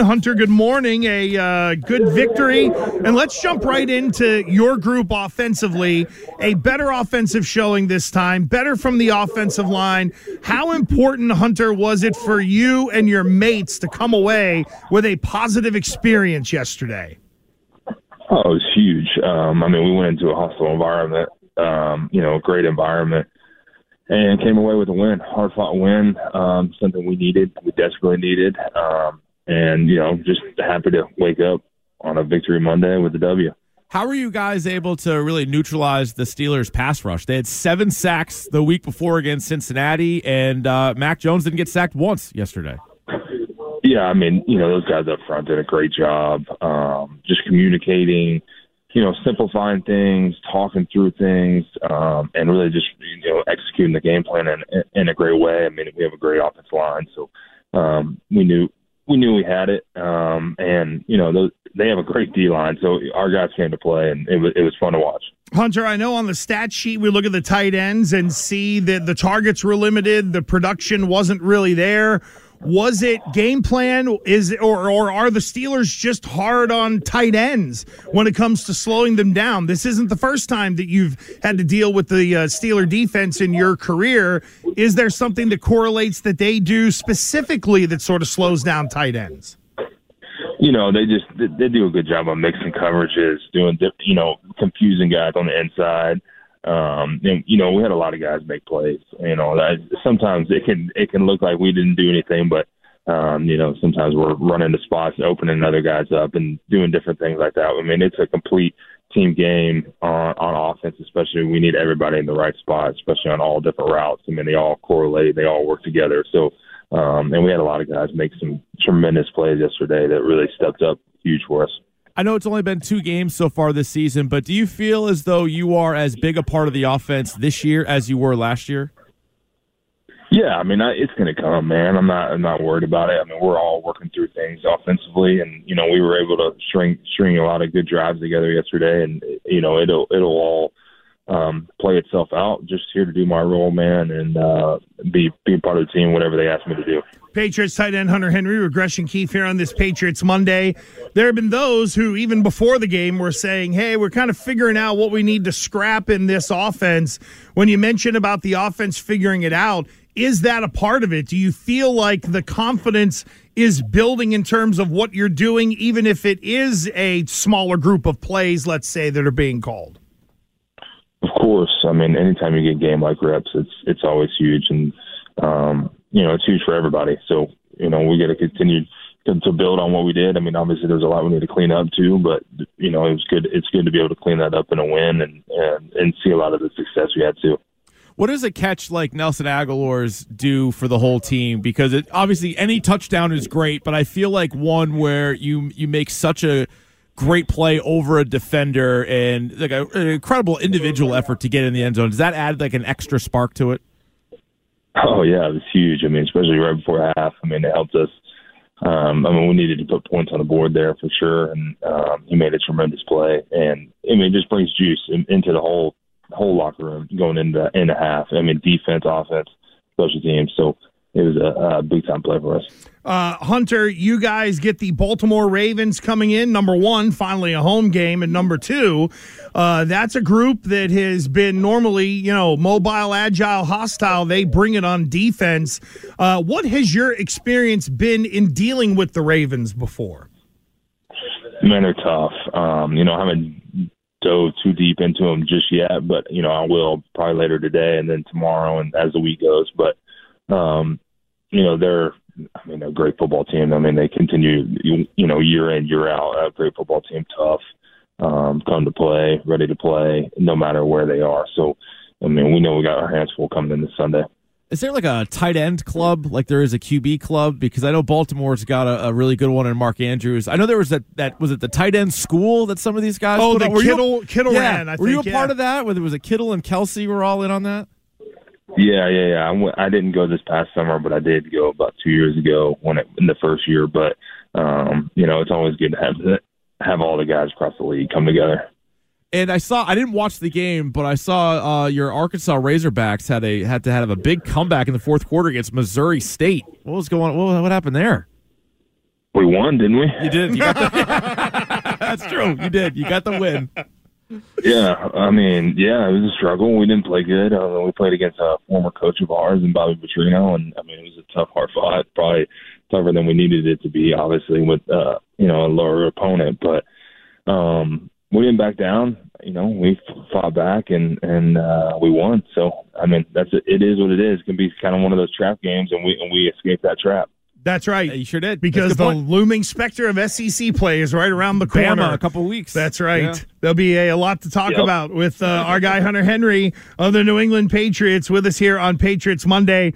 Hunter, good morning. A uh, good victory. And let's jump right into your group offensively. A better offensive showing this time, better from the offensive line. How important, Hunter, was it for you and your mates to come away with a positive experience yesterday? Oh, it was huge. Um, I mean, we went into a hostile environment, um, you know, a great environment, and came away with a win, hard fought win, um, something we needed, we desperately needed. Um, and, you know, just happy to wake up on a victory Monday with the W. How were you guys able to really neutralize the Steelers' pass rush? They had seven sacks the week before against Cincinnati, and uh, Mac Jones didn't get sacked once yesterday. Yeah, I mean, you know, those guys up front did a great job, um, just communicating, you know, simplifying things, talking through things, um, and really just you know executing the game plan in, in a great way. I mean, we have a great offensive line, so um, we knew we knew we had it, um, and you know those, they have a great D line, so our guys came to play, and it was it was fun to watch. Hunter, I know on the stat sheet we look at the tight ends and see that the targets were limited, the production wasn't really there. Was it game plan? Is or or are the Steelers just hard on tight ends when it comes to slowing them down? This isn't the first time that you've had to deal with the uh, Steeler defense in your career. Is there something that correlates that they do specifically that sort of slows down tight ends? You know, they just they do a good job of mixing coverages, doing you know confusing guys on the inside. Um, and you know, we had a lot of guys make plays. You know, that sometimes it can it can look like we didn't do anything, but um, you know, sometimes we're running the spots, and opening other guys up, and doing different things like that. I mean, it's a complete team game on on offense, especially we need everybody in the right spot, especially on all different routes. I mean, they all correlate, they all work together. So, um, and we had a lot of guys make some tremendous plays yesterday that really stepped up huge for us. I know it's only been two games so far this season, but do you feel as though you are as big a part of the offense this year as you were last year? Yeah, I mean, I, it's going to come, man. I'm not, I'm not worried about it. I mean, we're all working through things offensively, and you know, we were able to string, string a lot of good drives together yesterday, and you know, it'll, it'll all um, play itself out. Just here to do my role, man, and uh, be, be part of the team, whatever they ask me to do. Patriots tight end Hunter Henry, regression Keith here on this Patriots Monday. There have been those who, even before the game, were saying, hey, we're kind of figuring out what we need to scrap in this offense. When you mention about the offense figuring it out, is that a part of it? Do you feel like the confidence is building in terms of what you're doing, even if it is a smaller group of plays, let's say, that are being called? Course. I mean, anytime you get game like reps, it's it's always huge. And um, you know, it's huge for everybody. So, you know, we got to continue to, build on what we did. I mean, obviously there's a lot we need to clean up too, but you know, it was good. It's good to be able to clean that up in a win and, and, and see a lot of the success we had too. What does a catch like Nelson Agholor's do for the whole team? Because it, obviously any touchdown is great, but I feel like one where you you make such a great play over a defender and like a, an incredible individual effort to get in the end zone. Does that add like an extra spark to it? Oh yeah, it was huge. I mean, especially right before half. I mean, it helped us. Um, I mean, we needed to put points on the board there for sure, and um, he made a tremendous play. And I mean, it just brings juice in, into the whole whole locker room going into into half. I mean, defense, offense, special teams. So it was a, a big time play for us. Uh, Hunter, you guys get the Baltimore Ravens coming in. Number one, finally a home game, and number two, uh, that's a group that has been normally, you know, mobile, agile, hostile. They bring it on defense. Uh, what has your experience been in dealing with the Ravens before? Men are tough. Um, you know, I haven't dove too deep into them just yet, but you know, I will probably later today and then tomorrow and as the week goes. But um, you know, they're I mean, a great football team. I mean, they continue, you, you know, year in, year out. A great football team, tough, um, come to play, ready to play, no matter where they are. So, I mean, we know we got our hands full coming in this Sunday. Is there like a tight end club, like there is a QB club? Because I know Baltimore's got a, a really good one in Mark Andrews. I know there was that that was it the tight end school that some of these guys. Oh, the? Were Kittle you, Kittle yeah. ran. I were think, you a yeah. part of that? Whether it was a Kittle and Kelsey were all in on that. Yeah, yeah, yeah. I, didn't go this past summer, but I did go about two years ago when it, in the first year. But um, you know, it's always good to have have all the guys across the league come together. And I saw I didn't watch the game, but I saw uh, your Arkansas Razorbacks had a had to have a big comeback in the fourth quarter against Missouri State. What was going? What, what happened there? We won, didn't we? You did. You the, that's true. You did. You got the win. Yeah, I mean, yeah, it was a struggle. We didn't play good. Uh, we played against a former coach of ours and Bobby Petrino, and I mean, it was a tough, hard fought. Probably tougher than we needed it to be, obviously, with uh, you know a lower opponent. But um, we didn't back down. You know, we fought back and and uh, we won. So I mean, that's it. It is what it is. It can be kind of one of those trap games, and we and we escaped that trap. That's right. Yeah, you sure did. Because the point. looming specter of SEC play is right around the corner. Bama, a couple weeks. That's right. Yeah. There'll be a, a lot to talk Yep. about with uh, our guy Hunter Henry of the New England Patriots with us here on Patriots Monday.